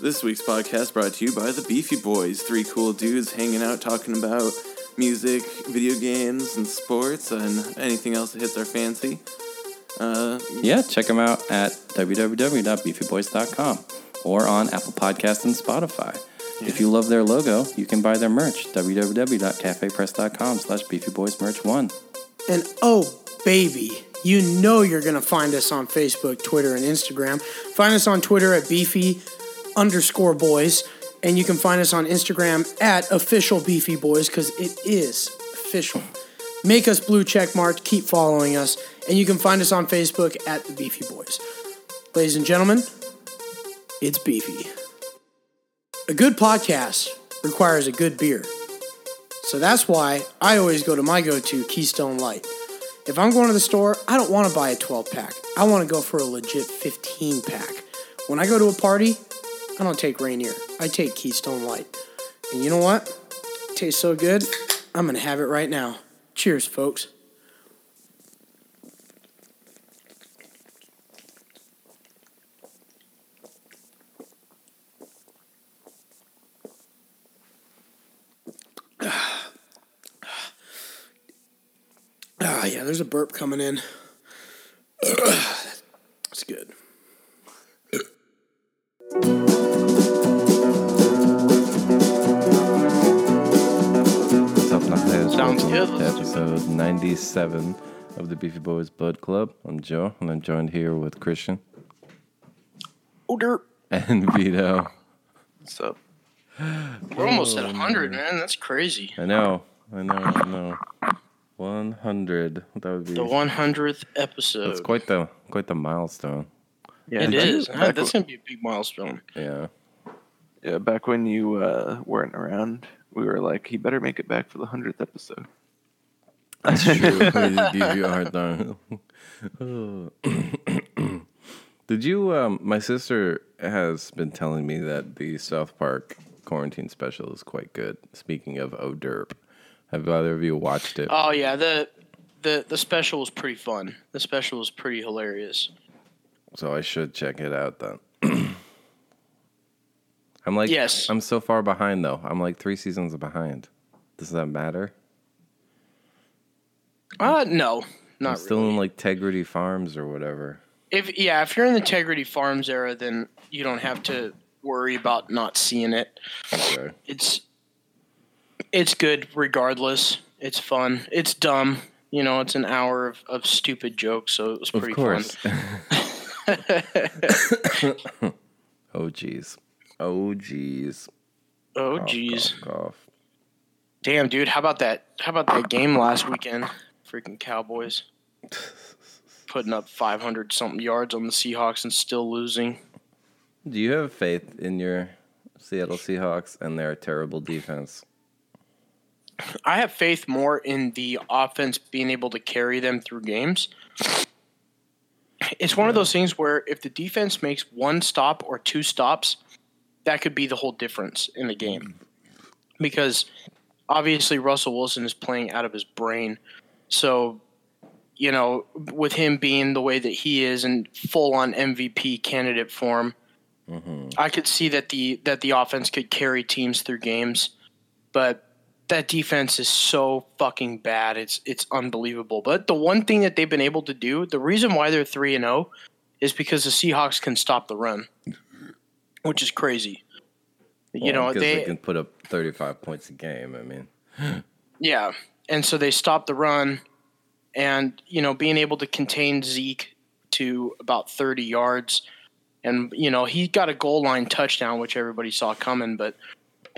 This week's podcast brought to you by the Beefy Boys, three cool dudes hanging out talking about music, video games, and sports, and anything else that hits our fancy. Uh, Yeah, check them out at www.beefyboys.com or on Apple Podcasts and Spotify. If you love their logo, you can buy their merch, www.cafepress.com slash beefyboysmerch1. And oh, baby, you know you're going to find us on Facebook, Twitter, and Instagram. Find us on Twitter at beefy underscore boys. And you can find us on Instagram at official beefy boys because it is official. Make us blue check marked, keep following us. And you can find us on Facebook at the Beefy Boys. Ladies and gentlemen, it's Beefy. A good podcast requires a good beer. So that's why I always go to my go to Keystone Light. If I'm going to the store, I don't want to buy a 12 pack. I want to go for a legit 15 pack. When I go to a party, I don't take Rainier. I take Keystone Light. And you know what? It tastes so good, I'm going to have it right now. Cheers, folks. Ah, yeah, there's a burp coming in. That's good. What's up, Knuckleheads? Sounds Welcome good. to episode 97 of the Beefy Boys Bud Club. I'm Joe, and I'm joined here with Christian Oh, dirt. and Vito. What's up? We're almost at 100, man. That's crazy. I know, I know, I know. 100. That would be. The 100th episode. That's quite the quite the milestone. Yeah, It back- is. That's going to be a big milestone. Yeah. yeah, back when you uh, weren't around, we were like, he better make it back for the hundredth episode. That's true. Did give you a hard time. Did you? Um, my sister has been telling me that the South Park quarantine special is quite good. Speaking of oh derp, have either of you watched it? Oh, yeah. The, the, the special was pretty fun. The special was pretty hilarious. So I should check it out then. I'm like, Yes. I'm so far behind though. I'm like three seasons behind. Does that matter? Uh, no. Not I'm still really. in like Tegridy Farms or whatever. If Yeah, if you're in the Integrity Farms era, then you don't have to worry about not seeing it. Okay. It's it's good regardless. It's fun. It's dumb. You know, it's an hour of, of stupid jokes, so it was Of pretty course. fun. oh jeez. Oh jeez. Oh, jeez. Damn, dude, how about that? How about that game last weekend? Freaking Cowboys putting up 500 something yards on the Seahawks and still losing. Do you have faith in your Seattle Seahawks and their terrible defense? I have faith more in the offense being able to carry them through games. It's one of those things where if the defense makes one stop or two stops, that could be the whole difference in the game. Mm-hmm. Because obviously Russell Wilson is playing out of his brain. So, you know, with him being the way that he is and full on MVP candidate form, mm-hmm. I could see that the that the offense could carry teams through games. But that defense is so fucking bad. It's it's unbelievable. But the one thing that they've been able to do, the reason why they're 3 and 0 is because the Seahawks can stop the run. Which is crazy. you know, they, they can put up 35 points a game. I mean, yeah. And so they stopped the run and you know, being able to contain Zeke to about 30 yards and you know, he got a goal line touchdown which everybody saw coming, but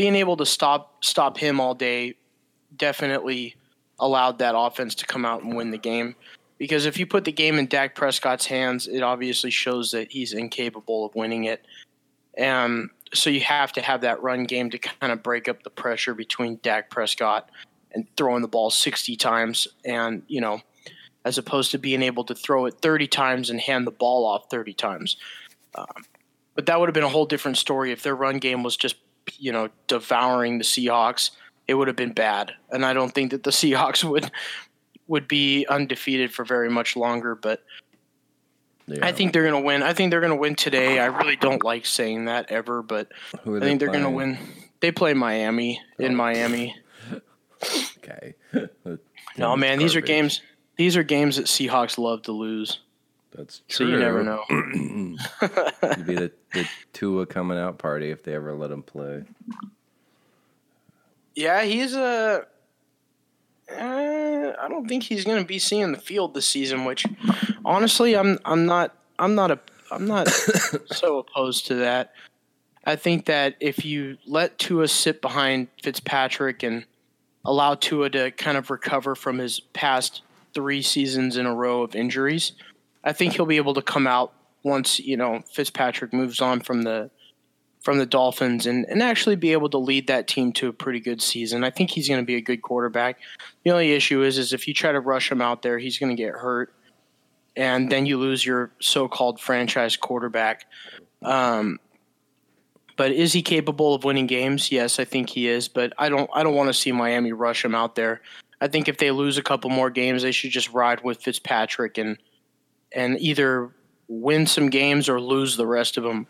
being able to stop stop him all day definitely allowed that offense to come out and win the game. Because if you put the game in Dak Prescott's hands, it obviously shows that he's incapable of winning it. And so you have to have that run game to kind of break up the pressure between Dak Prescott and throwing the ball 60 times and, you know, as opposed to being able to throw it 30 times and hand the ball off 30 times. Um, but that would have been a whole different story if their run game was just, you know, devouring the Seahawks. It would have been bad, and I don't think that the Seahawks would would be undefeated for very much longer. But Yeah. I think they're gonna win. I think they're gonna win today. I really don't like saying that ever, but I think they're gonna win. They play Miami in Oh. Miami. Okay. No man, these are games. These are games that Seahawks love to lose. That's So true. you never know. It'd be the, the Tua coming out party if they ever let him play. Yeah, he's a. Uh, I don't think he's going to be seeing the field this season. Which, honestly, I'm I'm not I'm not a I'm not so opposed to that. I think that if you let Tua sit behind Fitzpatrick and allow Tua to kind of recover from his past three seasons in a row of injuries, I think he'll be able to come out once you know Fitzpatrick moves on from the from the Dolphins and, and actually be able to lead that team to a pretty good season. I think he's going to be a good quarterback. The only issue is is if you try to rush him out there, he's going to get hurt, and then you lose your so-called franchise quarterback. Um, but is he capable of winning games? Yes, I think he is. But I don't I don't want to see Miami rush him out there. I think if they lose a couple more games, they should just ride with Fitzpatrick and and either win some games or lose the rest of them.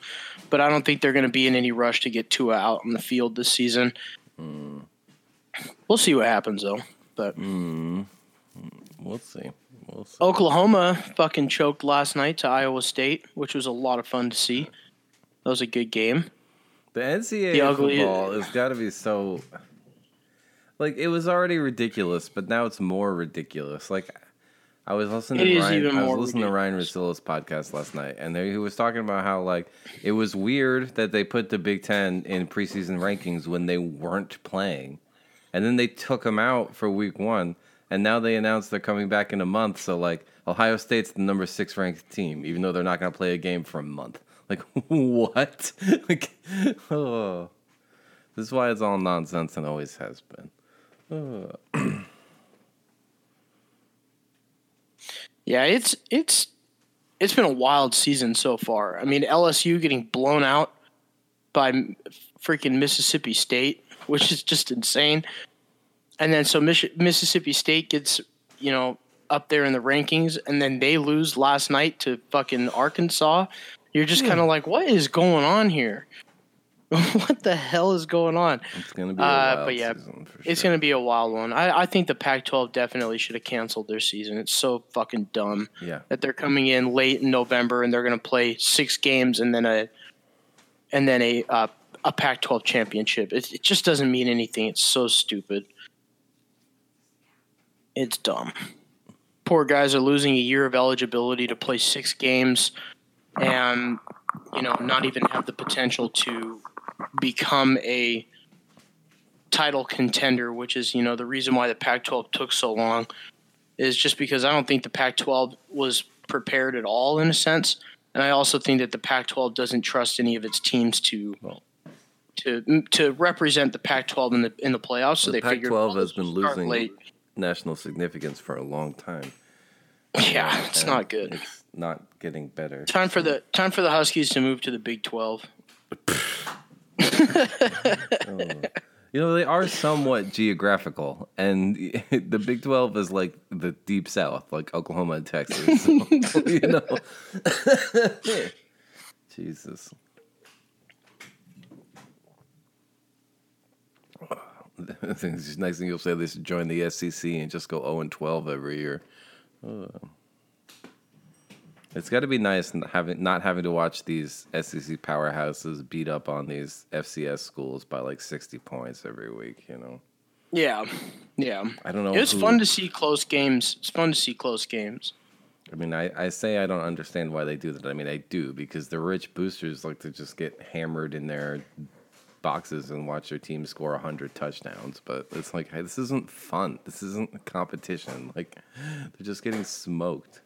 But I don't think they're going to be in any rush to get Tua out on the field this season. We'll see what happens though. But mm-hmm. We'll see. We'll see. Oklahoma fucking choked last night to Iowa State, which was a lot of fun to see. That was a good game. The NCAA The ugly- football has got to be so. Like it was already ridiculous, but now it's more ridiculous. Like I was listening It to Ryan, I was listening to Ryan Russillo's podcast last night, and there he was talking about how like it was weird that they put the Big Ten in preseason rankings when they weren't playing, and then they took them out for Week One, and now they announced they're coming back in a month. So like Ohio State's the number six ranked team, even though they're not going to play a game for a month. Like what? like oh, this is why it's all nonsense and always has been. Oh. Yeah, it's it's it's been a wild season so far. I mean, LSU getting blown out by freaking Mississippi State, which is just insane. And then so Mich- Mississippi State gets, you know, up there in the rankings and then they lose last night to fucking Arkansas. You're just kind of like, what is going on here? what the hell is going on? It's gonna be a Uh, but yeah, for It's going to be a wild one. I, I think the Pac 12 definitely should have canceled their season. It's so fucking dumb yeah. that they're coming in late in November and they're going to play six games and then a and then a uh, a Pac 12 championship. It, it just doesn't mean anything. It's so stupid. It's dumb. Poor guys are losing a year of eligibility to play six games and you know not even have the potential to become a title contender, which is you know the reason why the Pac-12 took so long is just because I don't think the Pac-12 was prepared at all in a sense, and I also think that the Pac-12 doesn't trust any of its teams to Well- to to represent the Pac-12 in the in the playoffs. So The they figured Pac-12 well, has been losing late. national significance for a long time. Yeah, it's and not good. It's not getting better. Time for the time for the Huskies to move to the Big 12. You know, they are somewhat geographical, and the Big 12 is like the deep south, like Oklahoma and Texas. So, you know. Jesus. It's next thing you'll say should join the SEC and just go 0 and 12 every year. It's got to be nice not having not having to watch these SEC powerhouses beat up on these FCS schools by like sixty points every week. You know, Yeah, yeah. I don't know. It's who- fun to see close games. It's fun to see close games. I mean, I, I say I don't understand why they do that. I mean, I do because the rich boosters like to just get hammered in their boxes and watch their team score 100 touchdowns. But it's like, hey, this isn't fun. This isn't a competition. Like, they're just getting smoked.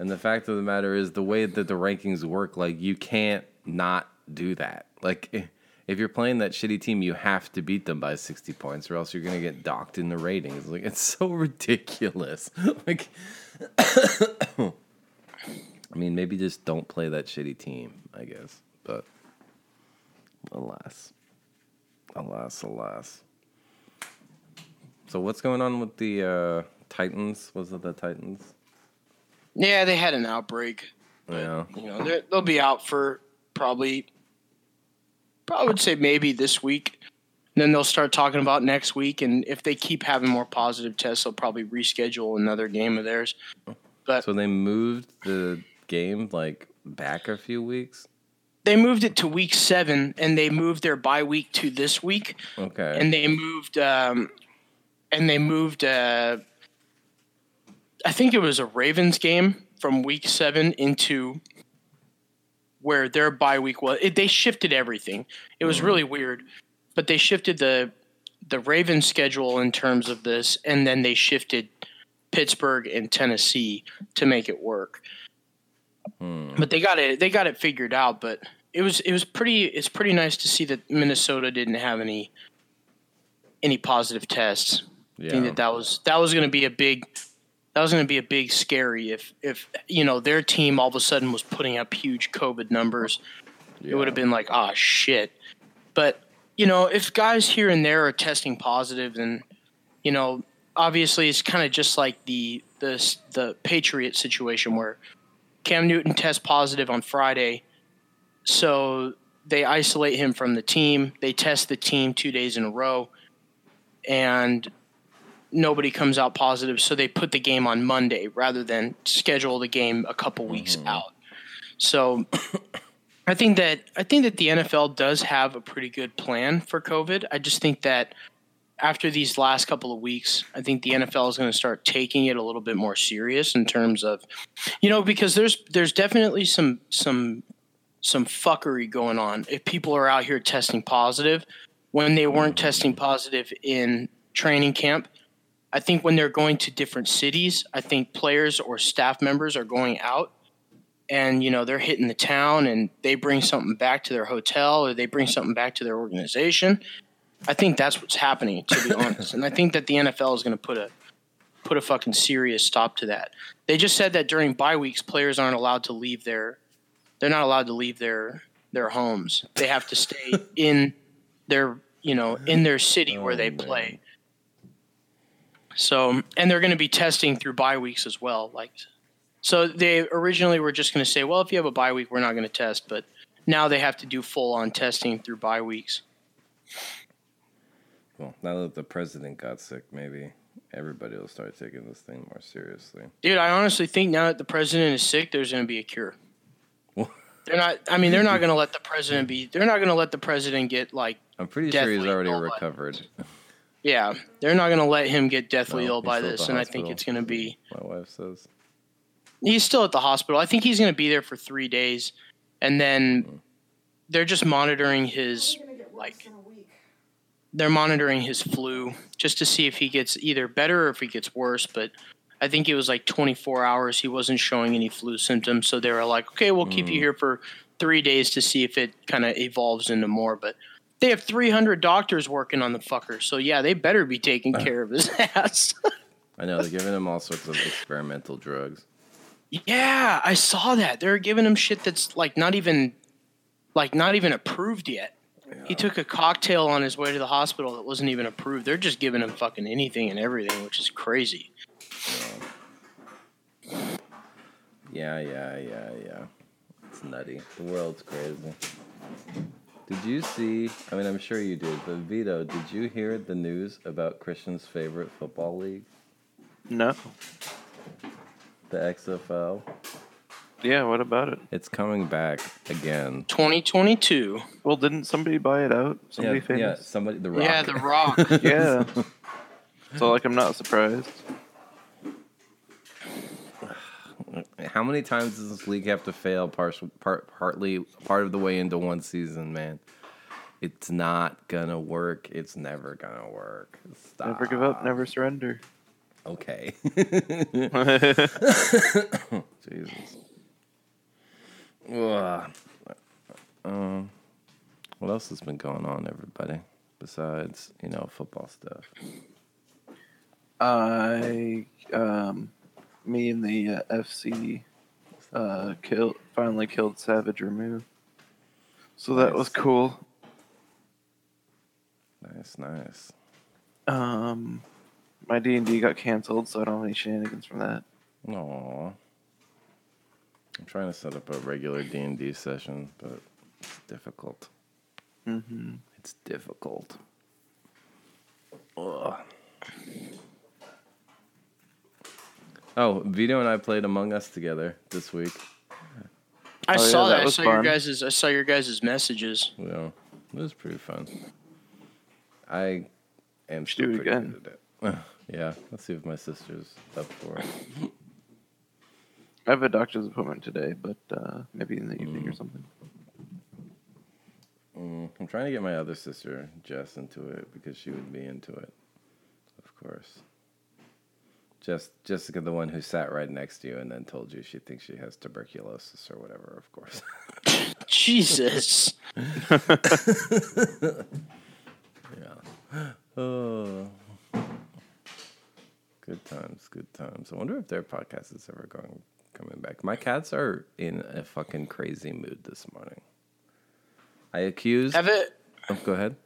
And the fact of the matter is, the way that the rankings work, like, you can't not do that. Like, if you're playing that shitty team, you have to beat them by 60 points, or else you're to get docked in the ratings. Like, it's so ridiculous. like, I mean, maybe just don't play that shitty team, I guess. But alas, alas, alas. So what's going on with the uh, Titans? Was it the Titans? Yeah, they had an outbreak. Yeah. You know, they'll be out for probably, I would say maybe this week. Then they'll start talking about next week, and if they keep having more positive tests, they'll probably reschedule another game of theirs. But So they moved the game like back a few weeks. they moved it to week seven, and they moved their bye week to this week, Okay. and they moved, um, and they moved. Uh, I think it was a Ravens game from week seven into where their bye week was. It, they shifted everything. It was mm-hmm. really weird, but they shifted the the Ravens schedule in terms of this, and then they shifted Pittsburgh and Tennessee to make it work. Hmm. But they got it. They got it figured out. But it was it was pretty. It's pretty nice to see that Minnesota didn't have any any positive tests. I think yeah. that that was that was going to be a big that was going to be a big scary if if you know their team all of a sudden was putting up huge COVID numbers. It would have been like, ah, shit. But you know, if guys here and there are testing positive, then you know, obviously it's kind of just like the the the Patriot situation where Cam Newton tests positive on Friday, so they isolate him from the team. They test the team two days in a row, and nobody comes out positive. So they put the game on Monday rather than schedule the game a couple weeks mm-hmm. out. So I think that I think that the NFL does have a pretty good plan for COVID. I just think that after these last couple of weeks, I think the NFL is going to start taking it a little bit more serious in terms of, you know, because there's there's definitely some some some fuckery going on. If people are out here testing positive when they weren't mm-hmm. testing positive in training camp, I think when they're going to different cities, I think players or staff members are going out and you know they're hitting the town and they bring something back to their hotel or they bring something back to their organization. I think that's what's happening, to be honest. And I think that the NFL is going to put a put a fucking serious stop to that. They just said that during bye weeks, players aren't allowed to leave their they're not allowed to leave their their homes. They have to stay in their you know in their city where they oh, play. So and they're going to be testing through bye weeks as well. Like so they originally were just going to say, well, if you have a bye week, we're not going to test, but now they have to do full on testing through bye weeks. Well, now that the president got sick, maybe everybody will start taking this thing more seriously. Dude, I honestly think now that the president is sick, there's going to be a cure. Well- They're not. I mean, they're not going to let the president be. They're not going to let the president get like. I'm pretty sure he's already recovered. Yeah, they're not going to let him get deathly No, ill by this, the and I think it's going to be. My wife says. He's still at the hospital. I think he's going to be there for three days, and then mm-hmm. they're just monitoring his like. They're monitoring his flu just to see if he gets either better or if he gets worse. But I think it was like 24 hours. He wasn't showing any flu symptoms, so they were like, "Okay, we'll keep you mm. here for three days to see if it kind of evolves into more." But they have 300 doctors working on the fucker, so yeah, they better be taking uh. care of his ass. I know they're giving him all sorts of experimental drugs. Yeah, I saw that. They're giving him shit that's like not even like not even approved yet. He took a cocktail on his way to the hospital that wasn't even approved. They're just giving him fucking anything and everything, which is crazy. Yeah, Yeah, yeah, yeah, yeah. It's nutty. The world's crazy. Did you see? I mean, I'm sure you did, but Vito, did you hear the news about Christian's favorite football league, No. the XFL? Yeah, what about it? It's coming back again. 2022. Well, didn't somebody buy it out? Somebody yeah, yeah, somebody. The Rock. Yeah, The Rock. Yeah. so, like, I'm not surprised. How many times does this league have to fail? Part, part, partly, part of the way into one season, man. It's not gonna work. It's never gonna work. Stop. Never give up, never surrender. Okay. Jesus. Ugh. Um, what else has been going on, everybody? Besides, you know, football stuff. I, um, me and the uh, FC uh, killed, finally killed Savage Remove. So that was cool. Nice, nice. Um, my D and D got canceled, so I don't have any shenanigans from that. Aww. I'm trying to set up a regular D and D session, but it's difficult. Mm-hmm. It's difficult. Ugh. Oh, Vito and I played Among Us together this week. I Oh, yeah, saw that that. I was saw your fun. guys' I saw your guys' messages. Yeah, it was pretty fun. I am Should still do it pretty again. good at it. yeah, let's see if my sister's up for it. I have a doctor's appointment today, but uh, maybe in the evening or something. Mm, I'm trying to get my other sister, Jess, into it because she would be into it, of course. Jess, Jessica, the one who sat right next to you and then told you she thinks she has tuberculosis or whatever, of course. Jesus. yeah. Oh. Good times, good times. I wonder if their podcast is ever going coming back. My cats are in a fucking crazy mood this morning. I accuse. Have it oh, go ahead.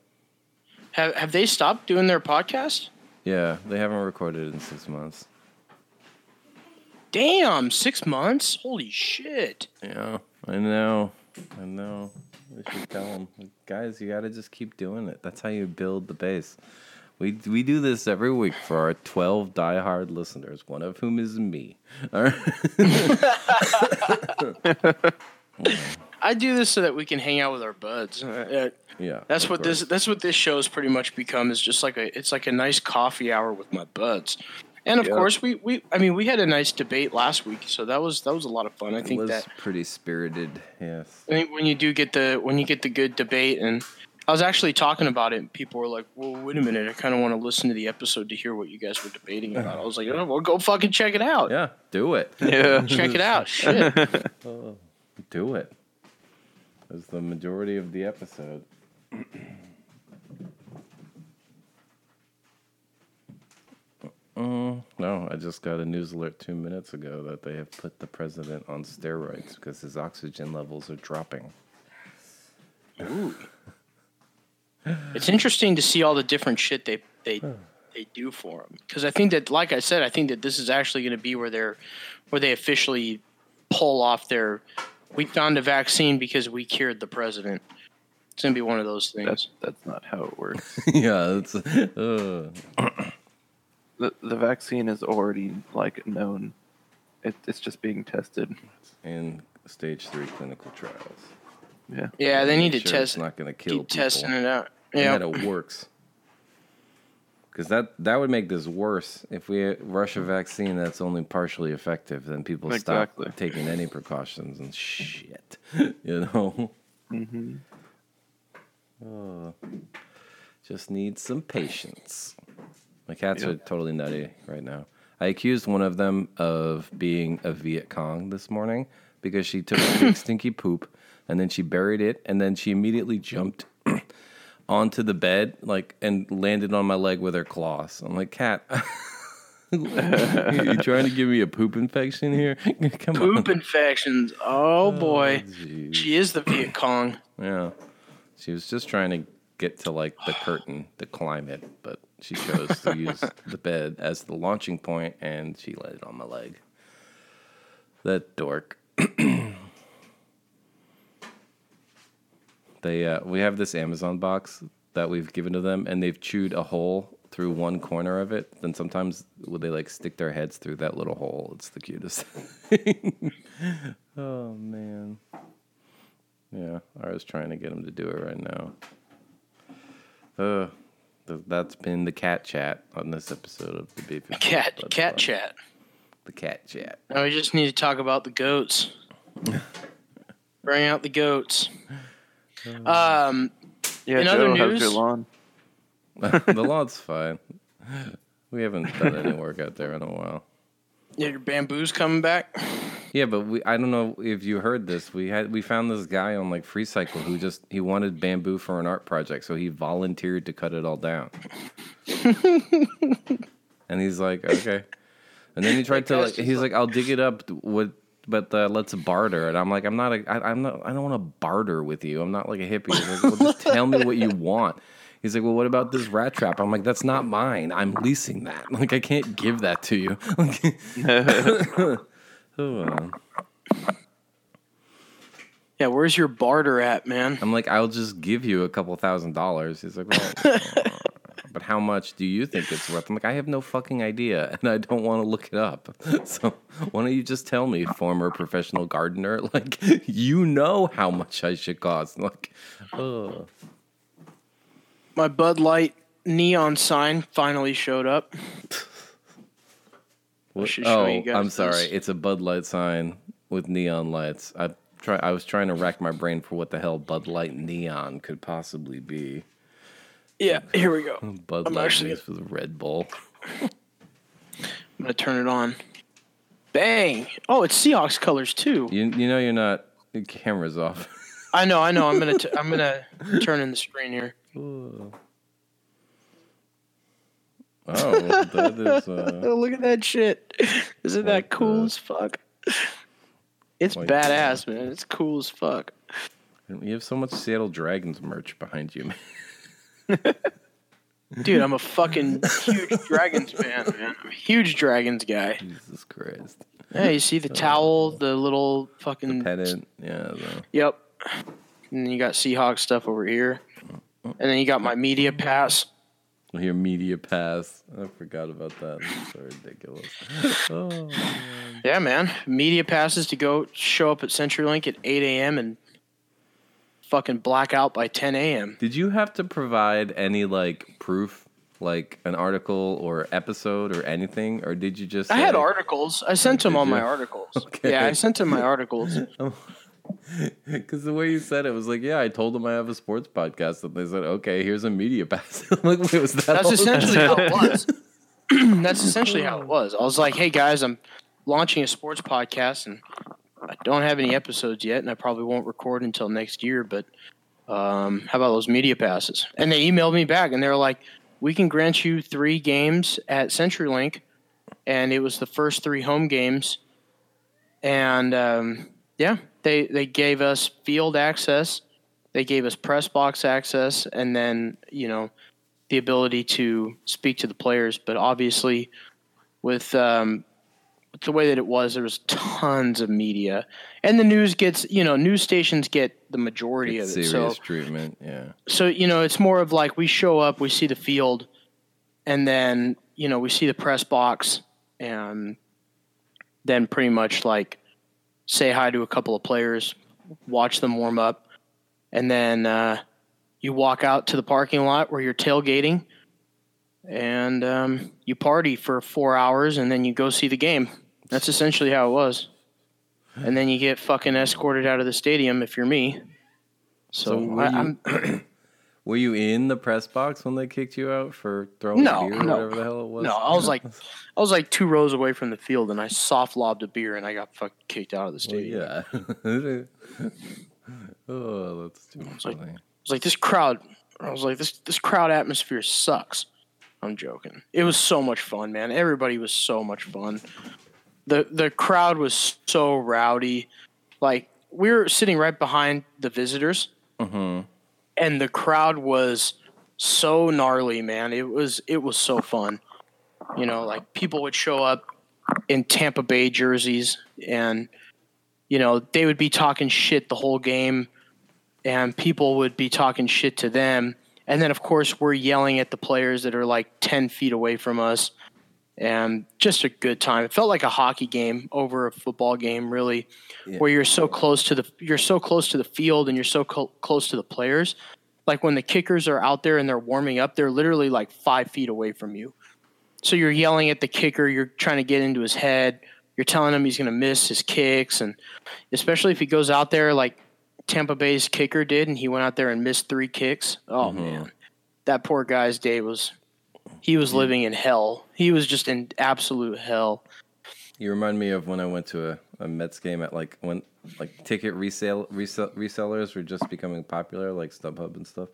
have have they stopped doing their podcast? Yeah, they haven't recorded in six months. Damn, six months? Holy shit. Yeah, I know. I know. We should tell them, guys, you got to just keep doing it. That's how you build the base. We we do this every week for our twelve diehard listeners, one of whom is me. All right. Oh I do this so that we can hang out with our buds. Uh, uh, Yeah, that's of what this course. that's what this show's pretty much become is just like a it's like a nice coffee hour with my buds. And of Yeah. course we, we I mean we had a nice debate last week, so that was that was a lot of fun. I think was that pretty spirited. Yes. I think when you do get the when you get the good debate and I was actually talking about it and people were like, Well wait a minute, I kinda wanna listen to the episode to hear what you guys were debating about. I was like, oh, well go fucking check it out. Yeah, do it. Yeah. Check it out. Shit. do it. That's the majority of the episode. Mm, no, I just got a news alert two minutes ago that they have put the president on steroids because his oxygen levels are dropping. Ooh. it's interesting to see all the different shit they they they do for him because I think that, like I said, I think that this is actually going to be where they're where they officially pull off their. We found a vaccine because we cured the president. It's going to be one of those things. That's that's not how it works. yeah, it's uh, the The vaccine is already like known. It, it's just being tested. in stage three clinical trials. Yeah. yeah, they need to sure test It's not going to kill keep people. testing it out. Yeah, that it works. Because that that would make this worse if we rush a vaccine that's only partially effective. Then people Exactly. stop taking any precautions and shit. You know. Mm-hmm. Oh, just need some patience. My cats are totally nutty right now. I accused one of them of being a Viet Cong this morning because she took a big stinky poop and then she buried it and then she immediately jumped onto the bed like and landed on my leg with her claws. I'm like, cat. you trying to give me a poop infection here? Come poop on. infections. Oh, oh boy, jeez. she is the Viet Cong. Yeah. She was just trying to get to like the curtain to climb it, but she chose to use the bed as the launching point and she landed on my leg. That dork. they uh, we have this Amazon box that we've given to them and they've chewed a hole through one corner of it. Then sometimes would they like stick their heads through that little hole. It's the cutest thing. oh man. Yeah, I was trying to get him to do it right now. Uh, th- that's been the cat chat on this episode of the Beefy Cat cat chat. The cat chat. Now we just need to talk about the goats. Bring out the goats. Um, Yeah, In other Joe, how's your lawn? the lawn's fine. We haven't done any work out there in a while. yeah, your bamboo's coming back. Yeah, but we I don't know if you heard this. We had we found this guy on like FreeCycle who just he wanted bamboo for an art project, so he volunteered to cut it all down. and he's like, okay. And then he tried to like he's like- like, I'll dig it up with but uh, let's barter. And I'm like, I'm not a I, I'm not I don't want to barter with you. I'm not like a hippie. He's like, well, just tell me what you want. He's like, well, what about this rat trap? I'm like, that's not mine. I'm leasing that. Like, I can't give that to you. Like, oh, well. Yeah, where's your barter at, man? I'm like, I'll just give you a couple thousand dollars. He's like, well, but how much do you think it's worth? I'm like, I have no fucking idea, and I don't want to look it up. So why don't you just tell me, former professional gardener? Like, you know how much I should cost. I'm like, oh, My Bud Light neon sign finally showed up. what? should show oh, you guys I'm sorry. this. It's a Bud Light sign with neon lights. I try. I was trying to rack my brain for what the hell Bud Light neon could possibly be. Yeah, here we go. Bud I'm Light actually- mixed with Red Bull. I'm gonna turn it on. Bang! Oh, it's Seahawks colors too. You you know you're not. The camera's off. I know, I know. I'm gonna t- I'm gonna turn in the screen here. Oh, that is. Uh, Oh, look at that shit! Isn't that Like cool as fuck? It's Like badass, man. It's cool as fuck. you have so much Seattle Dragons merch behind you, man. Dude, I'm a fucking huge Dragons fan, man. I'm a huge Dragons guy. Jesus Christ. Yeah, you see the towel, the little fucking Pennant. Yeah. The, Yep. And then you got Seahawks stuff over here. And then you got my media pass. your media pass. I forgot about that. That's so ridiculous. Oh, Yeah, man. Media passes to go show up at CenturyLink at 8 a.m. and fucking black out by 10 a.m. Did you have to provide any like proof, like an article or episode or anything, or did you just? I had say- articles. I sent them did all my articles. Okay. Yeah, I sent them my articles. Oh. Because the way you said it was like, yeah, I told them I have a sports podcast, and they said, okay, here's a media pass. Like, wait, was that? That's all? essentially how it was. That's essentially how it was. I was like, hey guys, I'm launching a sports podcast and I don't have any episodes yet, and I probably won't record until next year, but um, how about those media passes? And they emailed me back and they were like, we can grant you three games at CenturyLink. And it was the first three home games. And um, yeah, they, they gave us field access, they gave us press box access, and then, you know, the ability to speak to the players. But obviously, with um, the way that it was, there was tons of media, and the news gets you know news stations get the majority of it. serious So treatment. Yeah. so you know it's more of like we show up, we see the field, and then you know we see the press box, and then pretty much like say hi to a couple of players, watch them warm up, and then uh, you walk out to the parking lot where you're tailgating, and um, you party for four hours, and then you go see the game. That's essentially how it was. And then you get fucking escorted out of the stadium if you're me. So, So were I, you- I'm Were you in the press box when they kicked you out for throwing No, beer or no. whatever the hell it was? No, I was like, I was like two rows away from the field, and I soft lobbed a beer, and I got fucking kicked out of the Well, stadium. yeah. oh, that's too like- funny. I was like, this crowd. I was like, this this crowd atmosphere sucks. I'm joking. It was so much fun, man. Everybody was so much fun. The The crowd was so rowdy. Like we were sitting right behind the visitors, Mhm. and the crowd was so gnarly, man. It was it was so fun. You know, like people would show up in Tampa Bay jerseys, and you know they would be talking shit the whole game, and people would be talking shit to them. And then, of course, we're yelling at the players that are like ten feet away from us, and just a good time. It felt like a hockey game over a football game, really, where you're so close to the you're so close to the field and you're so cl- close to the players. Like when the kickers are out there and they're warming up, they're literally like five feet away from you. So you're yelling at the kicker, you're trying to get into his head, you're telling him he's going to miss his kicks, and especially if he goes out there like Tampa Bay's kicker did, and he went out there and missed three kicks. Oh mm-hmm. man, that poor guy's day was he was living in hell. He was just in absolute hell. You remind me of when I went to a, a Mets game at like when like ticket resale, resell, resellers were just becoming popular, like StubHub and stuff.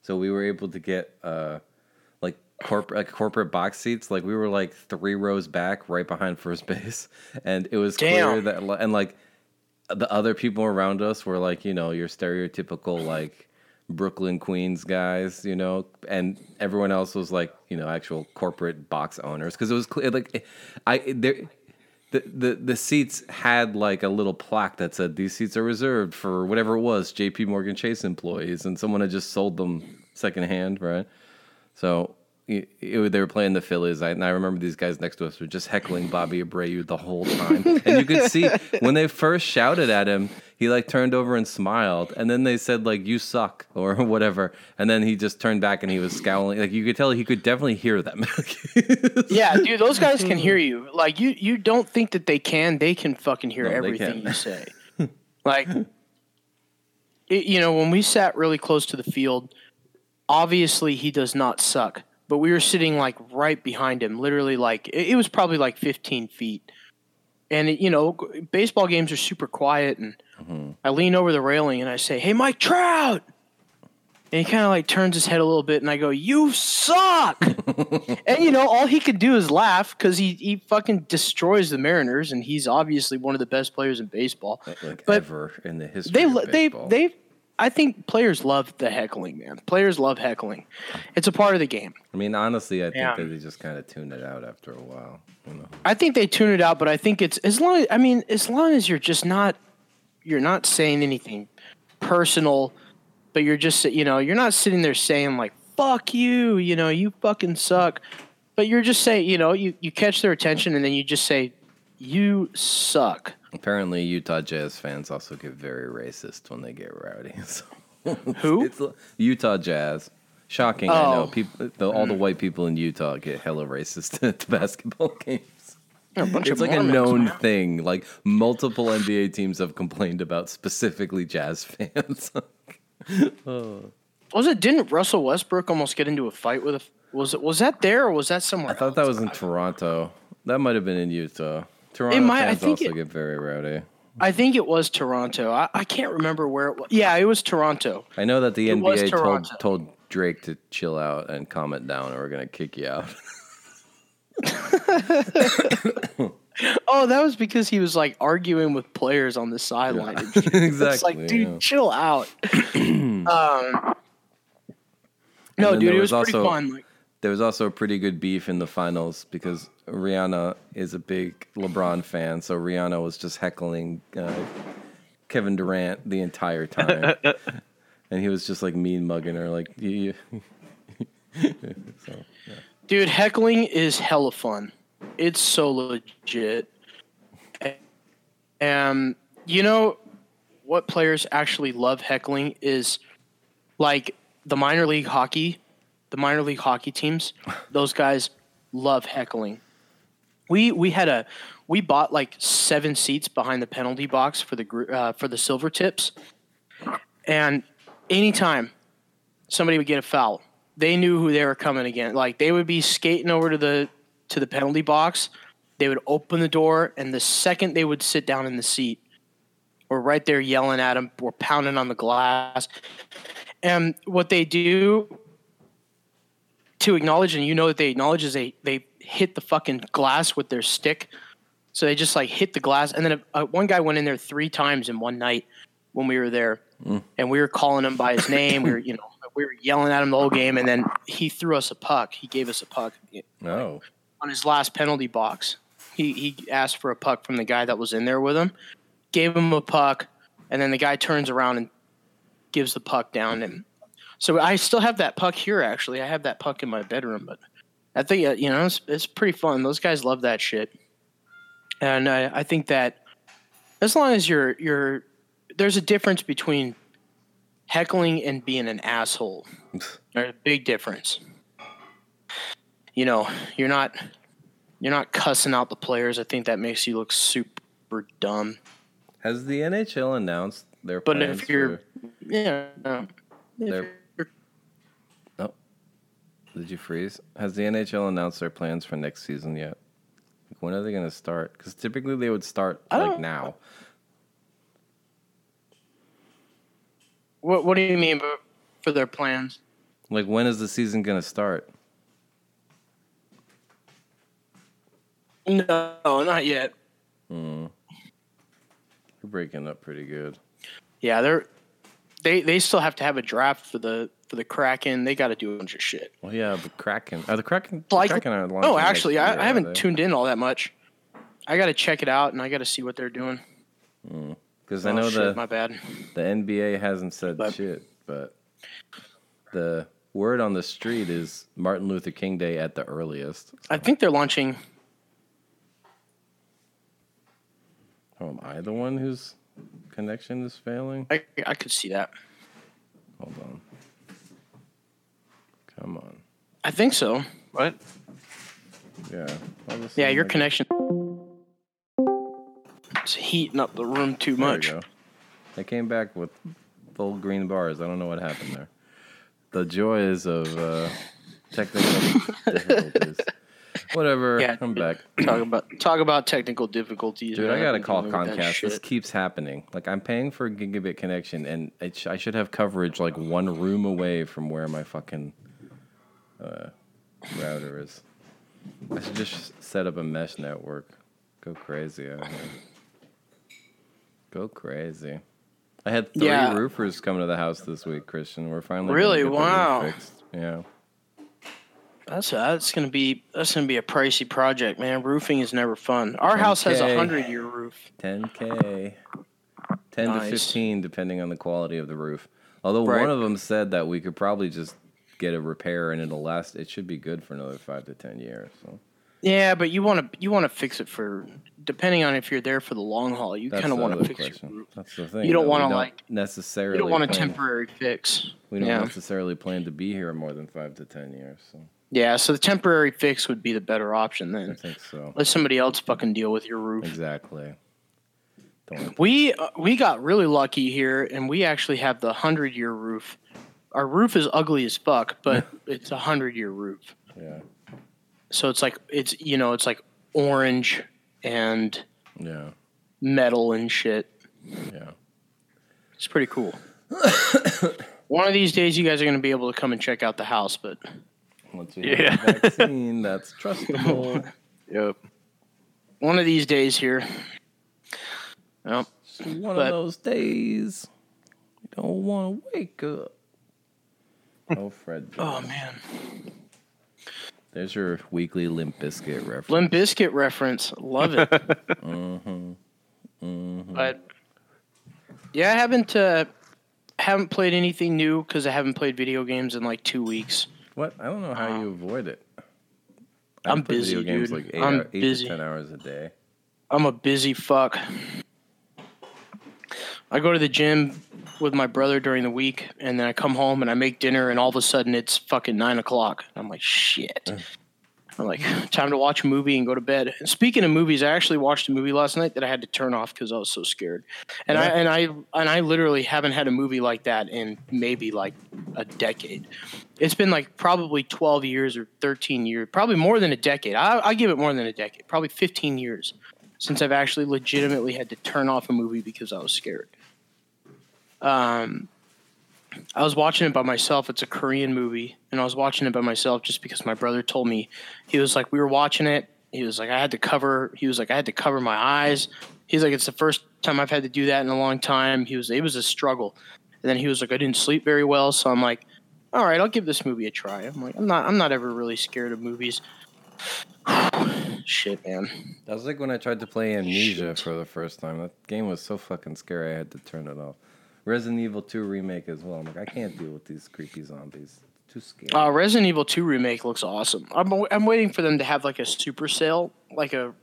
So we were able to get uh like corporate like corporate box seats. Like we were like three rows back, right behind first base, and it was clear that and like the other people around us were like you know your stereotypical like Brooklyn Queens guys, you know, and everyone else was like you know actual corporate box owners because it was clear like I there the, the the seats had like a little plaque that said these seats are reserved for whatever it was, J.P. Morgan Chase employees, and someone had just sold them secondhand, right? So it, it, they were playing the Phillies, I, and I remember these guys next to us were just heckling Bobby Abreu the whole time, and you could see when they first shouted at him, he like turned over and smiled, and then they said like "you suck" or whatever, and then he just turned back and he was scowling, like you could tell he could definitely hear them. yeah, dude, those guys can hear you. Like you, you don't think that they can? They can fucking hear No, everything you say. like, it, you know, when we sat really close to the field, obviously he does not suck, but we were sitting like right behind him, literally like it, it was probably like 15 feet. And you know, baseball games are super quiet, and mm-hmm. I lean over the railing and I say, "Hey, Mike Trout." And he kind of like turns his head a little bit, and I go, "You suck." And you know, all he could do is laugh because he he fucking destroys the Mariners, and he's obviously one of the best players in baseball. like But ever in the history. They they they, I think players love the heckling, man. Players love heckling. It's a part of the game. I mean, honestly, I think Yeah. that they just kind of tuned it out after a while. You know? I think they tune it out, but I think it's as long. I mean, as long as you're just not, you're not saying anything personal, but you're just you know you're not sitting there saying like "fuck you," you know, you fucking suck, but you're just saying you know you you catch their attention and then you just say you suck. Apparently, Utah Jazz fans also get very racist when they get rowdy. So Who? it's Utah Jazz. Shocking, I know. Oh. People, the, all the white people in Utah get hella racist at the basketball games. A bunch It's like a known thing. Like multiple NBA teams have complained about specifically Jazz fans. Oh. Was it? Didn't Russell Westbrook almost get into a fight with a? Was it? Was that there or was that somewhere? I thought that was in Toronto. That might have been in Utah. Toronto might- I fans think also it- get very rowdy. I think it was Toronto. I, I can't remember where it was. Yeah, it was Toronto. I know that the It NBA told told Drake to chill out and calm it down, or we're gonna kick you out. Oh, that was because he was like arguing with players on the sideline. shit. exactly. It's like, dude, yeah. chill out. um, no, dude, it was, was pretty also- fun. Like, There was also a pretty good beef in the finals because Rihanna is a big LeBron fan, so Rihanna was just heckling uh, Kevin Durant the entire time, and he was just like mean mugging her, like you. so, dude, heckling is hella fun. It's so legit. And you know what players actually love heckling is like the minor league hockey, the minor league hockey teams. Those guys love heckling. We we had a we bought like seven seats behind the penalty box for the uh, for the Silvertips, and anytime somebody would get a foul, they knew who they were coming again. Like they would be skating over to the to the penalty box, they would open the door, and the second they would sit down in the seat, we're right there yelling at them, we're pounding on the glass, and what they do to acknowledge, and you know that they acknowledge is they they hit the fucking glass with their stick. So they just like hit the glass, and then uh, one guy went in there three times in one night when we were there, and we were calling him by his name. we were, you know, we were yelling at him the whole game, and then he threw us a puck. He gave us a puck oh, on his last penalty box. He he asked for a puck from the guy that was in there with him, gave him a puck, and then the guy turns around and gives the puck down. And so I still have that puck here. Actually, I have that puck in my bedroom, but I think uh, you know it's, it's pretty fun. Those guys love that shit, and I, I think that as long as you're you're there's a difference between heckling and being an asshole. There's a big difference. You know, you're not you're not cussing out the players. I think that makes you look super dumb. has the NHL announced their But plans if you're for? yeah, if did you freeze? Has the NHL announced their plans for next season yet? Like, when are they going to start? Because typically they would start I like don't- now. what what do you mean for their plans? Like when is the season going to start? No, not yet. Hmm. You're breaking up pretty good. Yeah, they're they they still have to have a draft for the for the Kraken. They got to do a bunch of shit. Well, yeah, the Kraken. Are the Kraken? The Kraken are no, oh, actually, year, I, I haven't uh, tuned in all that much. I got to check it out and I got to see what they're doing. Hmm, because I Oh, know shit, the my bad. the NBA hasn't said But- shit, but the word on the street is Martin Luther King Day at the earliest. I think they're launching. Oh, am I the one whose connection is failing? I I could see that. Hold on. Come on. I think so. What? Yeah. all of a Yeah, your I- connection. It's heating up the room too There much. go. I came back with full green bars. I don't know what happened there. The joys of uh, technical difficulties. Whatever. Yeah, I'm back. Talk about talk about technical difficulties. Dude, man. I gotta call Comcast. This keeps happening. Like I'm paying for a gigabit connection, and it sh- I should have coverage like one room away from where my fucking uh, router is. I should just set up a mesh network. Go crazy out here. Go crazy. I had three Yeah. roofers come to the house this week, Christian. We're finally Really? get the roof Wow. fixed. Yeah. That's that's gonna be that's gonna be a pricey project, man. Roofing is never fun. Our house has a hundred year roof. 10k 10 to 15 depending on the quality of the roof although Right. one of them said that we could probably just get a repair and it'll last it should be good for another 5 to 10 years so Yeah, but you want to you want to fix it for depending on if you're there for the long haul. You kind of want to fix question your roof. that's the thing You don't wanna, like- necessarily You don't want a temporary fix. we don't yeah. necessarily plan to be here more than 5 to 10 years so Yeah, so the temporary fix would be the better option then. i think so Let somebody else fucking deal with your roof. exactly don't We uh, we got really lucky here, and we actually have the hundred year roof. Our roof is ugly as fuck, but it's a hundred year roof. yeah So it's like it's you know it's like orange and yeah metal and shit. yeah It's pretty cool. One of these days, you guys are going to be able to come and check out the house, but once we have a vaccine that's trustable Yep. one of these days here. Well, one But- of those days you don't want to wake up. Oh, Fred. oh man, There's your weekly Limp Bizkit reference. Limp Bizkit reference, love it. Mm-hmm. Mm-hmm. But yeah, I haven't uh, haven't played anything new because I haven't played video games in like two weeks. What? I don't know how you um, avoid it. I I'm play busy, video games dude. like eight, I'm hour- eight busy. to ten hours a day. I'm a busy fuck. I go to the gym with my brother during the week, and then I come home and I make dinner, and all of a sudden it's fucking nine o'clock. I'm like, shit. I'm like, time to watch a movie and go to bed. And speaking of movies, I actually watched a movie last night that I had to turn off because I was so scared. And I and I and I literally haven't had a movie like that in maybe like a decade. It's been like probably 12 years or 13 years, probably more than a decade. I, I give it more than a decade, probably 15 years since I've actually legitimately had to turn off a movie because I was scared. Um, I was watching it by myself. It's a Korean movie, and I was watching it by myself just because my brother told me. He was like, we were watching it. He was like, I had to cover. He was like, I had to cover my eyes. He's like, it's the first time I've had to do that in a long time. He was, it was a struggle. And then he was like, I didn't sleep very well, so I'm like, all right, I'll give this movie a try. I'm like, I'm not, I'm not ever really scared of movies. Shit, man. That was like when I tried to play Amnesia for the first time. That game was so fucking scary. I had to turn it off. Resident Evil 2 remake as well. I'm like, I can't deal with these creepy zombies. Too scary. Uh, Resident Evil 2 remake looks awesome. I'm, I'm waiting for them to have like a super sale, like a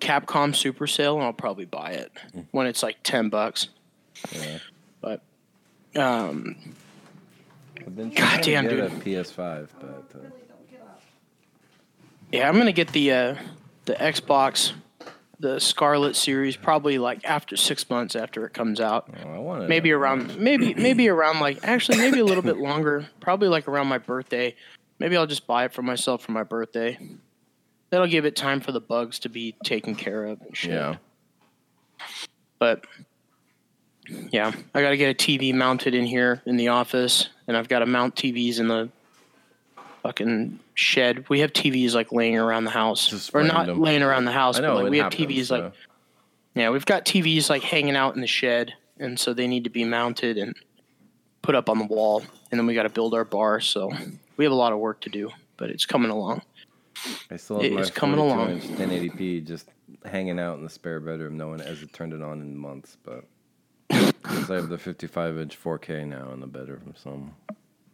Capcom super sale, and I'll probably buy it when it's like 10 bucks. Yeah. But um, I've been God trying to damn, get dude. a PS5, but uh, yeah, I'm gonna get the uh, the Xbox, the Scarlett series, probably like after six months after it comes out. oh, Maybe around, maybe maybe around like actually maybe a little bit longer. Probably like around my birthday. Maybe I'll just buy it for myself for my birthday. That'll give it time for the bugs to be taken care of and shit. Yeah. But yeah, I got to get a TV mounted in here in the office, and I've got to mount TVs in the fucking shed. We have TVs like laying around the house, Just or not laying around the house, I know but like we have happens, TVs like so- yeah, we've got TVs like hanging out in the shed, and so they need to be mounted and put up on the wall, and then we got to build our bar. So we have a lot of work to do, but it's coming along. I still have It my is coming along. 1080p just hanging out in the spare bedroom. No one hasn't turned it on in months, but because I have the 55 inch 4K now in the bedroom, so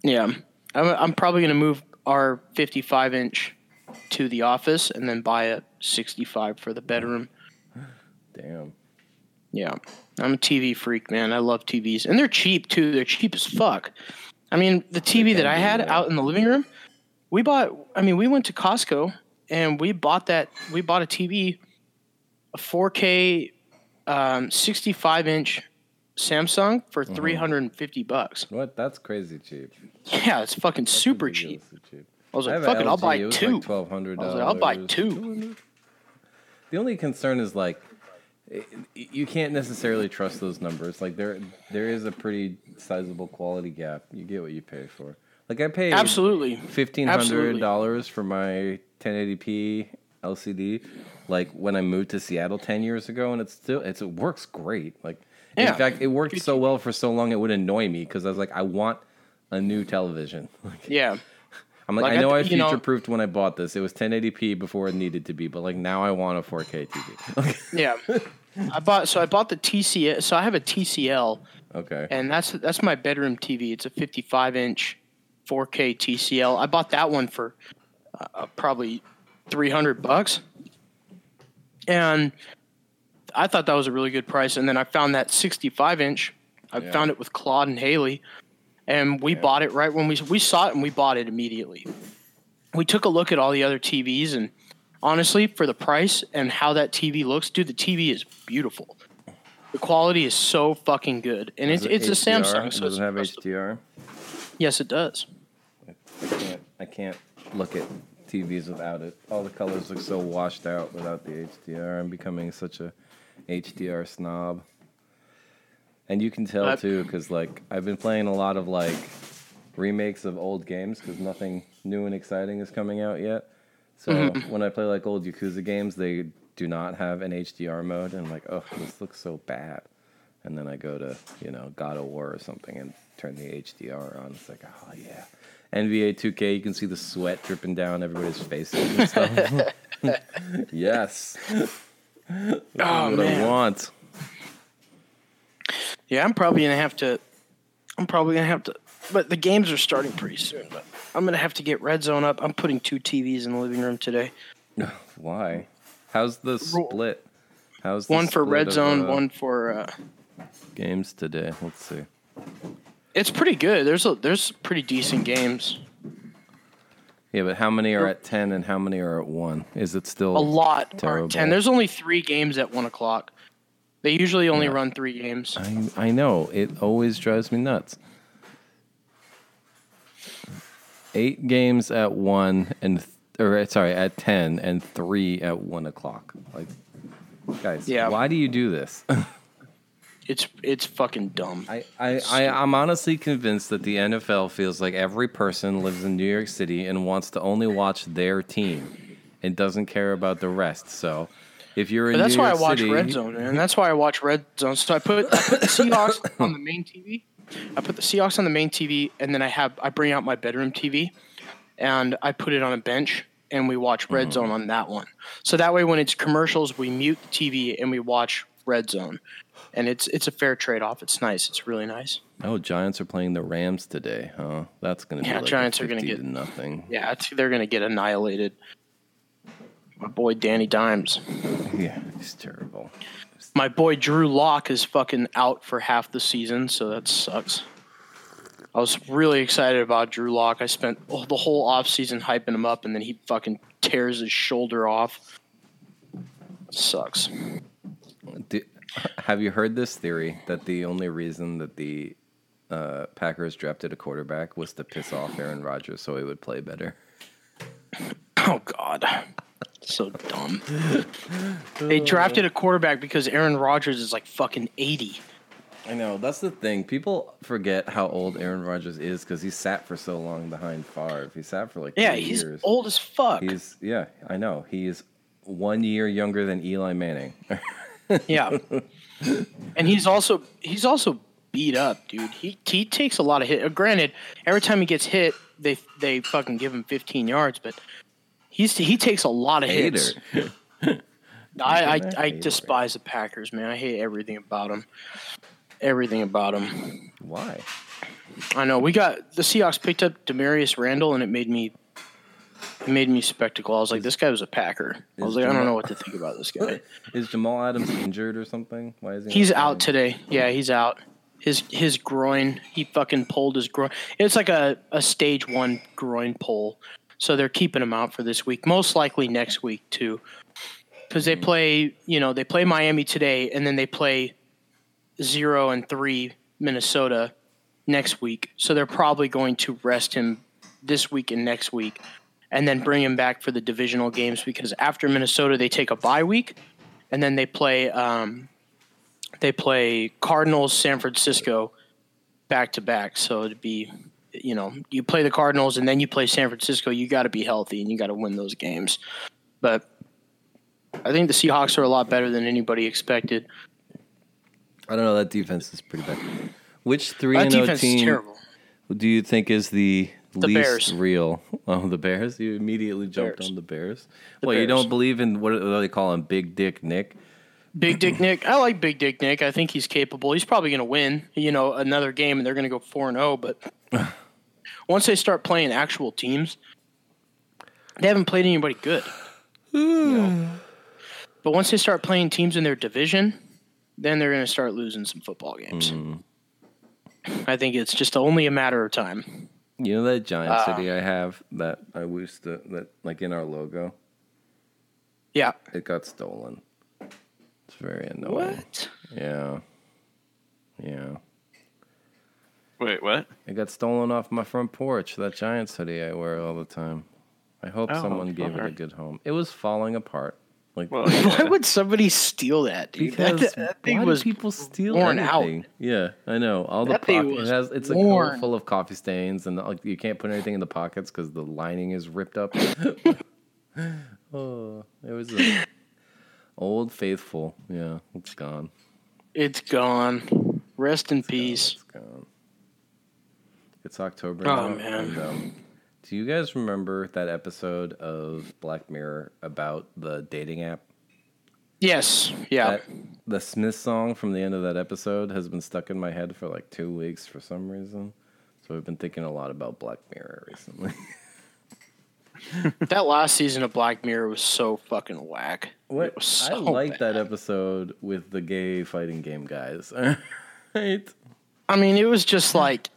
Yeah, I'm, I'm probably gonna move our 55 inch to the office and then buy a 65 for the bedroom. damn. Yeah, I'm a TV freak, man. I love TVs, and they're cheap too. They're cheap as fuck. I mean, the TV that I had out in the living room, we bought. I mean, we went to Costco and we bought that. We bought a TV, a 4K, um, 65 inch Samsung for uh-huh. 350 bucks. What? That's crazy cheap. Yeah, it's fucking super cheap. Cheap. I was like, have fuck it, I'll buy it two. Like Twelve hundred I was like, I'll buy two. The only concern is like, you can't necessarily trust those numbers. Like there, there is a pretty sizable quality gap. You get what you pay for. Like I paid Absolutely. fifteen hundred dollars for my 1080p LCD. Like when I moved to Seattle ten years ago, and it's still it's, it works great. Like Yeah. in fact, it worked so well for so long it would annoy me because I was like, I want a new television. Like, Yeah. I'm like, Like, I I know I th- know- future proofed when I bought this. It was 1080p before it needed to be, but like now I want a 4K TV. Yeah. I bought so I bought the TCL. So I have a TCL, okay. and that's that's my bedroom TV. It's a 55 inch, 4K TCL. I bought that one for uh, probably 300 bucks, and I thought that was a really good price. And then I found that 65 inch. I Yeah. found it with Claude and Haley, and we bought it right when we we saw it and we bought it immediately. We took a look at all the other TVs and honestly, for the price and how that TV looks, dude, the TV is beautiful. The quality is so fucking good, and it's it it's a? Samsung. So Does it have HDR? yes, it does. I can't. I can't look at TVs without it. All the colors look so washed out without the HDR. I'm becoming such a HDR snob. And you can tell too, because like I've been playing a lot of like remakes of old games because nothing new and exciting is coming out yet. So Mm-hmm. when I play like old Yakuza games, they do not have an HDR mode, and I'm like, oh, this looks so bad. And then I go to you know God of War or something and turn the HDR on. It's like, oh yeah. NBA 2K, you can see the sweat dripping down everybody's faces and stuff. yes, Oh what I man, want. yeah, I'm probably gonna have to. I'm probably gonna have to. But the games are starting pretty soon. But I'm gonna have to get Red Zone up. I'm putting two TVs in the living room today. Why? How's the split? How's the One for Red of, Zone, uh, one for. Uh, games today? Let's see. it's pretty good. There's a there's pretty decent games. Yeah, but how many are at ten and how many are at one? Is it still A lot are terrible? at ten. There's only three games at one o'clock. They usually only run three games. I I know it always drives me nuts. Eight games at one and th- or uh, sorry at ten and three at one o'clock. Like, guys, Yeah. why do you do this? It's it's fucking dumb. I, I, I, I'm honestly convinced that the NFL feels like every person lives in New York City and wants to only watch their team and doesn't care about the rest. So if you're in But that's New why York I watch City, Red Zone, man. That's why I watch Red Zone. So I put, I put the Seahawks on the main TV. I put the Seahawks on the main TV, and then I have I bring out my bedroom TV, and I put it on a bench, and we watch Red Mm. Zone on that one. So that way, when it's commercials, we mute the TV and we watch Red Zone, and it's it's a fair trade off. It's nice. It's really nice. Oh, Giants are playing the Rams today, huh? That's gonna be Yeah, like Giants are gonna get- nothing. Yeah, they're gonna get annihilated. My boy Danny Dimes. Yeah, he's terrible. My boy Drew Lock is fucking out for half the season, so that sucks. I was really excited about Drew Lock. I spent oh, the whole offseason hyping him up, and then he fucking tears his shoulder off. Sucks. Do, have you heard this theory that the only reason that the uh, Packers drafted a quarterback was to piss off Aaron Rodgers so he would play better? Oh God, so dumb. they drafted a quarterback because Aaron Rodgers is like fucking eighty. I know that's the thing. People forget how old Aaron Rodgers is because he sat for so long behind Favre. He sat for like Yeah, he's years. old as fuck. He's yeah, I know. He's one year younger than Eli Manning. Yeah, and he's also he's also beat up, dude. He he takes a lot of hit. Uh, granted, every time he gets hit, they they fucking give him 15 yards, but he's he takes a lot of hits. I I, I despise the Packers, man. I hate everything about them. Everything about them. Why? I know we got the Seahawks picked up Damarious Randall, and it made me it made me spectacle. I was like, this guy was a Packer. I was like, I don't know what to think about this guy. Is Jamal Adams injured or something? Why is he? He's out playing? today. Yeah, he's out. His his groin. He fucking pulled his groin. It's like a, a stage one groin pull. So they're keeping him out for this week. Most likely next week too, because they hmm. play. You know, they play Miami today, and then they play zero and three Minnesota next week. So they're probably going to rest him this week and next week, and then bring him back for the divisional games because after Minnesota they take a bye week, and then they play. Um, they play Cardinals, San Francisco, back to back. So it'd be, you know, you play the Cardinals and then you play San Francisco. You got to be healthy and you got to win those games. But I think the Seahawks are a lot better than anybody expected. I don't know. That defense is pretty bad. Which three That and defense is team terrible. do you think is the, The least Bears. real? Oh, the Bears. You immediately jumped Bears. on the Bears. The well, you don't believe in what do they call him? Big Dick Nick. Big Dick Nick. I like Big Dick Nick. I think he's capable. He's probably going to win, you know, another game and they're going to go 4 and 0, but once they start playing actual teams, they haven't played anybody good. you know. But once they start playing teams in their division, then they're going to start losing some football games. Mm-hmm. I think it's just only a matter of time. You know that giant Ah. city I have that I used to that like in our logo. Yeah. It got stolen. It's very annoying. What? Yeah. Yeah. Wait, what? It got stolen off my front porch. That Giants hoodie I wear all the time. I hope Oh, someone gave it a good home. It was falling apart. Like Well, Why would somebody steal that, dude? because that, that thing why was do people steal worn out. Yeah, I know. All the That thing pocket- it has it's like worn. full of coffee stains and like you can't put anything in the pockets because the lining is ripped up. oh, it was a old faithful. Yeah, it's gone. It's gone. Rest in peace. It's gone. It's October Oh, now. man. And, um, do you guys remember that episode of Black Mirror about the dating app? Yes. Yeah. That, the Smith song from the end of that episode has been stuck in my head for like two weeks for some reason. So I've been thinking a lot about Black Mirror recently. that last season of Black Mirror was so fucking whack. Was so I like that episode with the gay fighting game guys. right? I mean, it was just like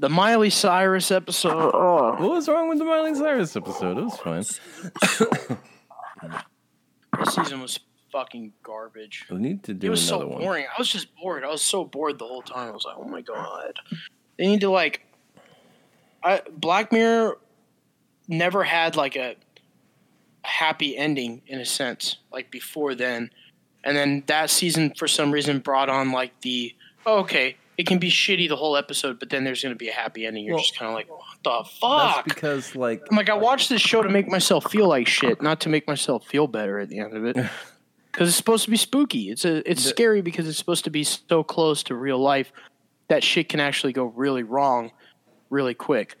the Miley Cyrus episode. Oh, What was wrong with the Miley Cyrus episode? It was fine. this season was fucking garbage. We need to do It was so one. boring. I was just bored. I was so bored the whole time. I was like, oh my god. They need to like. I Black Mirror never had like a happy ending in a sense like before then, and then that season for some reason brought on like the oh, okay it can be shitty the whole episode, but then there's gonna be a happy ending. You're Well, just kind of like what the That's fuck. because like I'm like I watched this show to make myself feel like shit, not to make myself feel better at the end of it. Because it's supposed to be spooky. It's a it's The- scary because it's supposed to be so close to real life that shit can actually go really wrong, really quick.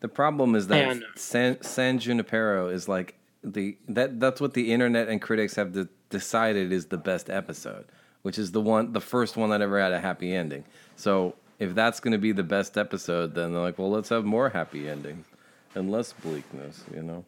The problem is that And- San, San Junipero is like the that that's what the internet and critics have de- decided is the best episode, which is the one the first one that ever had a happy ending. So if that's going to be the best episode, then they're like, well, let's have more happy endings and less bleakness, you know.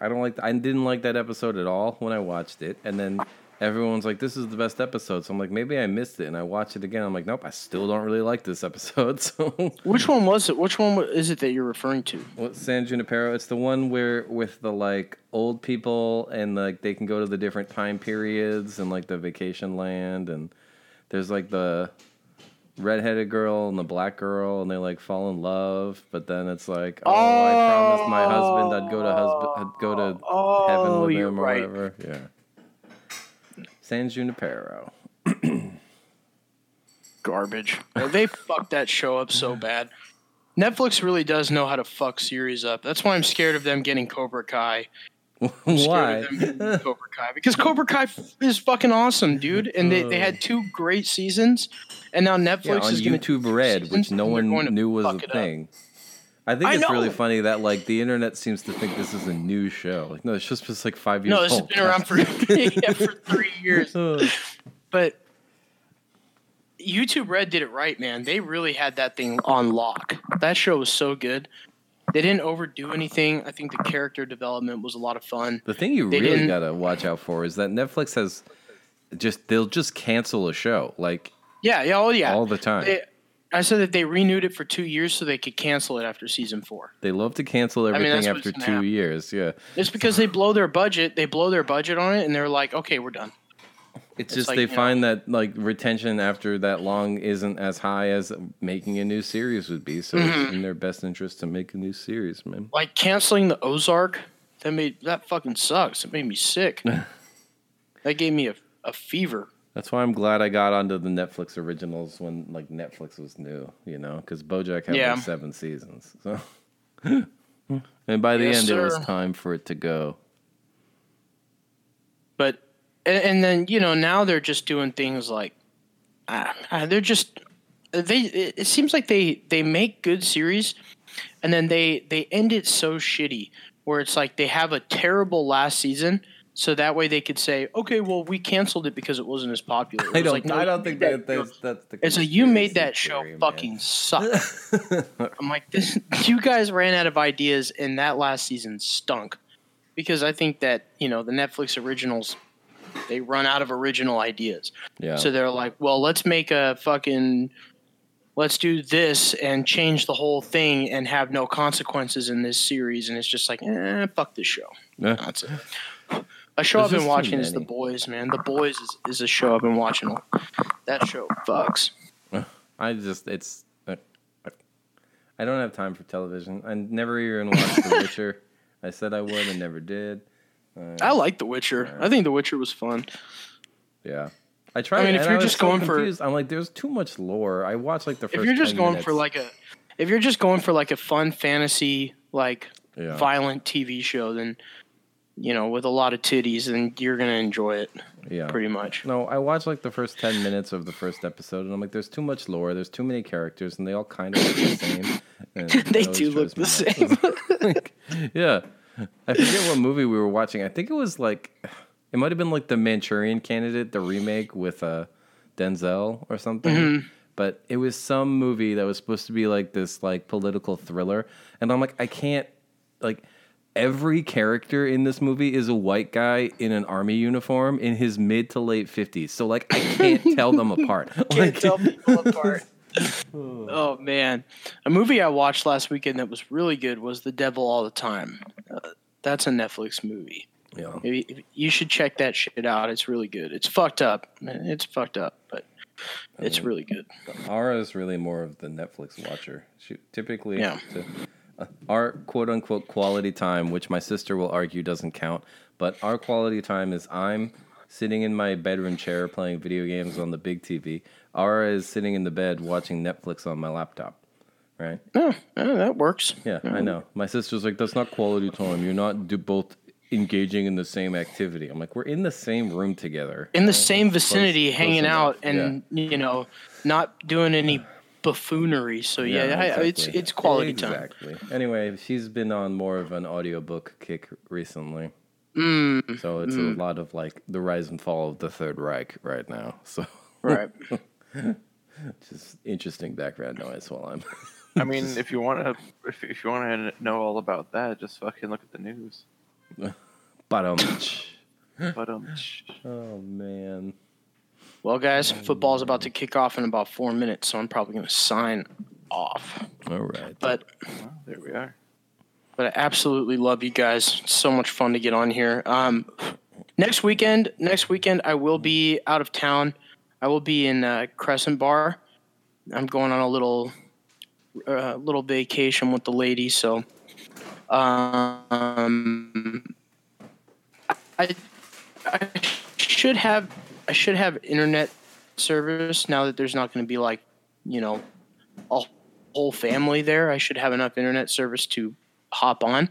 I don't like I didn't like that episode at all when I watched it, and then everyone's like, "This is the best episode." So I'm like, maybe I missed it, and I watched it again. I'm like, nope, I still don't really like this episode. So Which one was it? Which one is it that you're referring to? What San Junipero? It's the one where with the like old people and like they can go to the different time periods and like the vacation land and there's like the redheaded girl and the black girl and they like fall in love, but then it's like, oh, I promised my husband I'd go to husband I'd go to heaven Oh, with him or right. whatever. Yeah. San Junipero. Garbage. they fucked that show up so bad. Netflix really does know how to fuck series up. That's why I'm scared of them getting Cobra Kai. Why? of them getting Cobra Kai because Cobra Kai is fucking awesome, dude. And they, they had two great seasons, and now Netflix Yeah, is going to YouTube Red, which no one knew was a thing. I think I it's really funny that like the internet seems to think this is a new show. Like, no, it's just just like five years old. No, this has been around for yeah, for three years. But YouTube Red did it right, man. They really had that thing on lock. That show was so good. They didn't overdo anything. I think the character development was a lot of fun. the thing you They really gotta watch out for is that Netflix has just they'll just cancel a show like Yeah, yeah, oh yeah. all the time. They- I said that they renewed it for two years so they could cancel it after season four. They love to cancel everything that's what's after two happen. years. Yeah, It's because they blow their budget. They blow their budget on it, and they're like, "Okay, we're done." It's, It's just like, they you know- find that like retention after that long isn't as high as making a new series would be. So Mm-hmm. it's in their best interest to make a new series, man. Like canceling the Ozark. That made that fucking sucks. It made me sick. that gave me a, a fever. That's why I'm glad I got onto the Netflix originals when like Netflix was new, you know, because BoJack had Yeah. like seven seasons. So, and by the Yes, end, it was time for it to go. And, and then you know now they're just doing things like uh, they're just they. It, seems like they they make good series, and then they they end it so shitty where it's like they have a terrible last season. So that way they could say, okay, well, we canceled it because it wasn't as popular. It I don't. like, no, I don't think made that, that's that's the. It's like you made that show theory, man. fucking suck. I'm like, this, you guys ran out of ideas, and that last season stunk. Because I think that you know the Netflix originals, they run out of original ideas. Yeah. So they're like, well, let's make a fucking, let's do this and change the whole thing and have no consequences in this series. And it's just like, eh, fuck this show. Yeah. That's it. A show There's I've been watching is The. Boys, man. The Boys is, is a show I've been watching. That show fucks. I just it's. I don't have time for television. I never even watched The Witcher. I said I would and never did. I like The Witcher. I think The Witcher was fun. Yeah. I tried. I mean, if you're just so going for- I'm like, there's too much lore. I watched like the first. If you're just 10 going minutes. for like a, if you're just going for like a fun fantasy, like Yeah. violent TV show, then you know, with a lot of titties, then you're gonna enjoy it yeah, pretty much. No, I watched like the first ten minutes of the first episode, and I'm like, "There's too much lore. There's too many characters, and they all kind of look the same." They do look the same. Like, yeah, I forget what movie we were watching. I think it was like, it might have been like the Manchurian Candidate, the remake with uh, Denzel or something. Mm-hmm. But it was some movie that was supposed to be like this like political thriller, and I'm like, I can't like every character in this movie is a white guy in an army uniform in his mid to late 50s. So like I can't tell them apart. Can't Like, tell people apart. oh man, a movie I watched last weekend that was really good was The Devil All the Time. Uh, that's a Netflix movie. yeah. Maybe you should check that shit out. It's really good. It's fucked up. It's fucked up, but it's really good. Ara is really more of the Netflix watcher. She typically Yeah. to, uh, our quote unquote quality time, which my sister will argue doesn't count, but our quality time is I'm sitting in my bedroom chair playing video games on the big TV. Ara is sitting in the bed watching Netflix on my laptop. Right? No, that works. Yeah, I know. My sister's like, that's not quality time. You're not do both engaging in the same activity. I'm like, we're in the same room together. In the same vicinity, close hanging out, and you know, not doing any buffoonery. So yeah, I, I- it's it's quality time. Exactly. Anyway, she's been on more of an audiobook kick recently. Mm, So it's a lot of like the rise and fall of the Third Reich right now. So right. just interesting background noise while I'm. I mean, if you want to, if, if you want to know all about that, just fucking look at the news. but um. But um, Oh man. Well, guys, football's about to kick off in about four minutes, so I'm probably going to sign off. All right. But well, there we are. But I absolutely love you guys. It's so much fun to get on here. Um, next weekend, next weekend I will be out of town. I will be in uh, Crescent Bar. I'm going on a little uh, little vacation with the ladies, so um, I I should have I should have internet service now that there's not going to be like you know a whole family there. I should have enough internet service to hop on,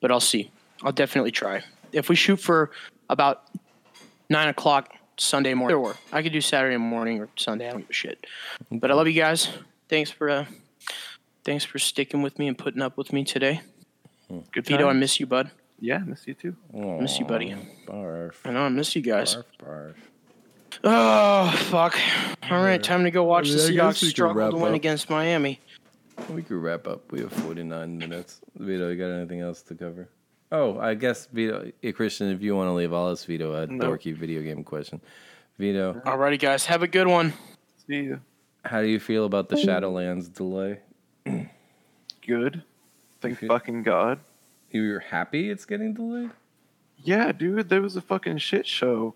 but I'll see. I'll definitely try. If we shoot for about nine o'clock Sunday morning, or I could do Saturday morning or Sunday. I don't give a shit. But I love you guys. Thanks for uh, Thanks for sticking with me and putting up with me today. Good Vito, I miss you, bud. Yeah, miss you too. Miss you, buddy. Barf. I know I miss you guys. Barf, barf. Oh fuck! All right, time to go watch the I mean, I guess Seahawks struggle to win up. against Miami. We could wrap up. We have 49 minutes. Vito, you got anything else to cover? Oh, I guess Vito, Christian, if you want to leave, I'll ask Vito a No. dorky video game question. Vito, Alrighty, guys, have a good one. See you. how do you feel about the Shadowlands delay? Good. Thank Okay. fucking God. You're happy it's getting delayed? Yeah, dude, there was a fucking shit show.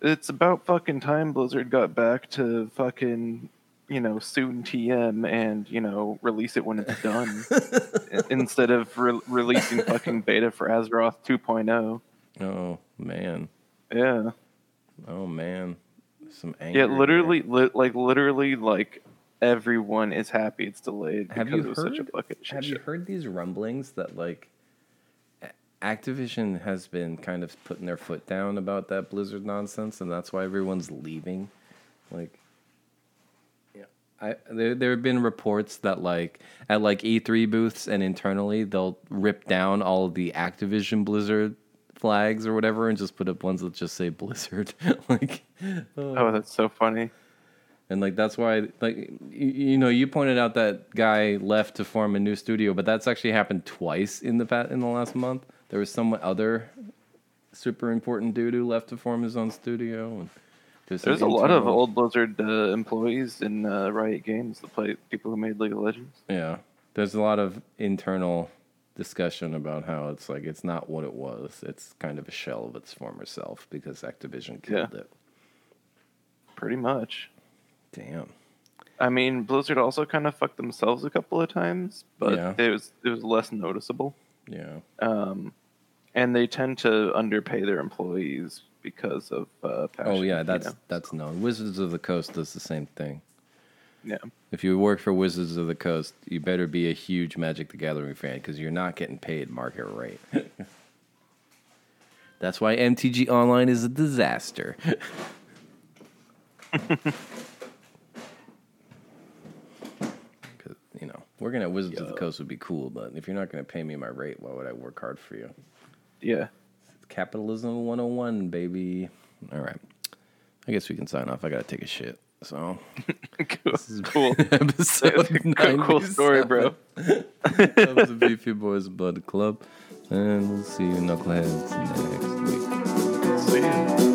It's about fucking time Blizzard got back to fucking, you know, soon TM and, you know, release it when it's done. Instead of re- releasing fucking beta for Azeroth 2.0. Oh, man. Yeah. Oh, man. Some anger. Yeah, literally, li- like, literally, like, everyone is happy it's delayed Have you it was such a heard- fucking shit Have you heard these rumblings that like Activision has been kind of putting their foot down about that Blizzard nonsense, and that's why everyone's leaving? Like, yeah, I there there have been reports that like at like E3 booths and internally they'll rip down all of the Activision Blizzard flags or whatever and just put up ones that just say Blizzard. like, Oh, that's so funny. and like that's why like you, you know you pointed out that guy left to form a new studio but that's actually happened twice in the in the last month there was some other super important dude who left to form his own studio and There's a lot of old Blizzard uh, employees in uh, Riot Games that play people who made League of Legends. yeah there's a lot of internal discussion about how it's like it's not what it was it's kind of a shell of its former self because activision killed it Pretty much. damn I mean, Blizzard also kind of fucked themselves a couple of times, but Yeah. it was it was less noticeable. yeah Um, and they tend to underpay their employees because of uh, passion. oh yeah you that's know? that's known wizards of the coast does the same thing yeah. If you work for Wizards of the Coast, you better be a huge Magic the Gathering fan because you're not getting paid market rate. That's why MTG Online is a disaster. you know, working at Wizards of the Coast would be cool, but if you're not going to pay me my rate, why would I work hard for you? Yeah. Capitalism 101, baby. All right. I guess we can sign off. I got to take a shit. So, cool. This is cool. episode cool, cool story, bro. that was the Beefy Boys Blood Club. And we'll see you knuckleheads next week. See ya.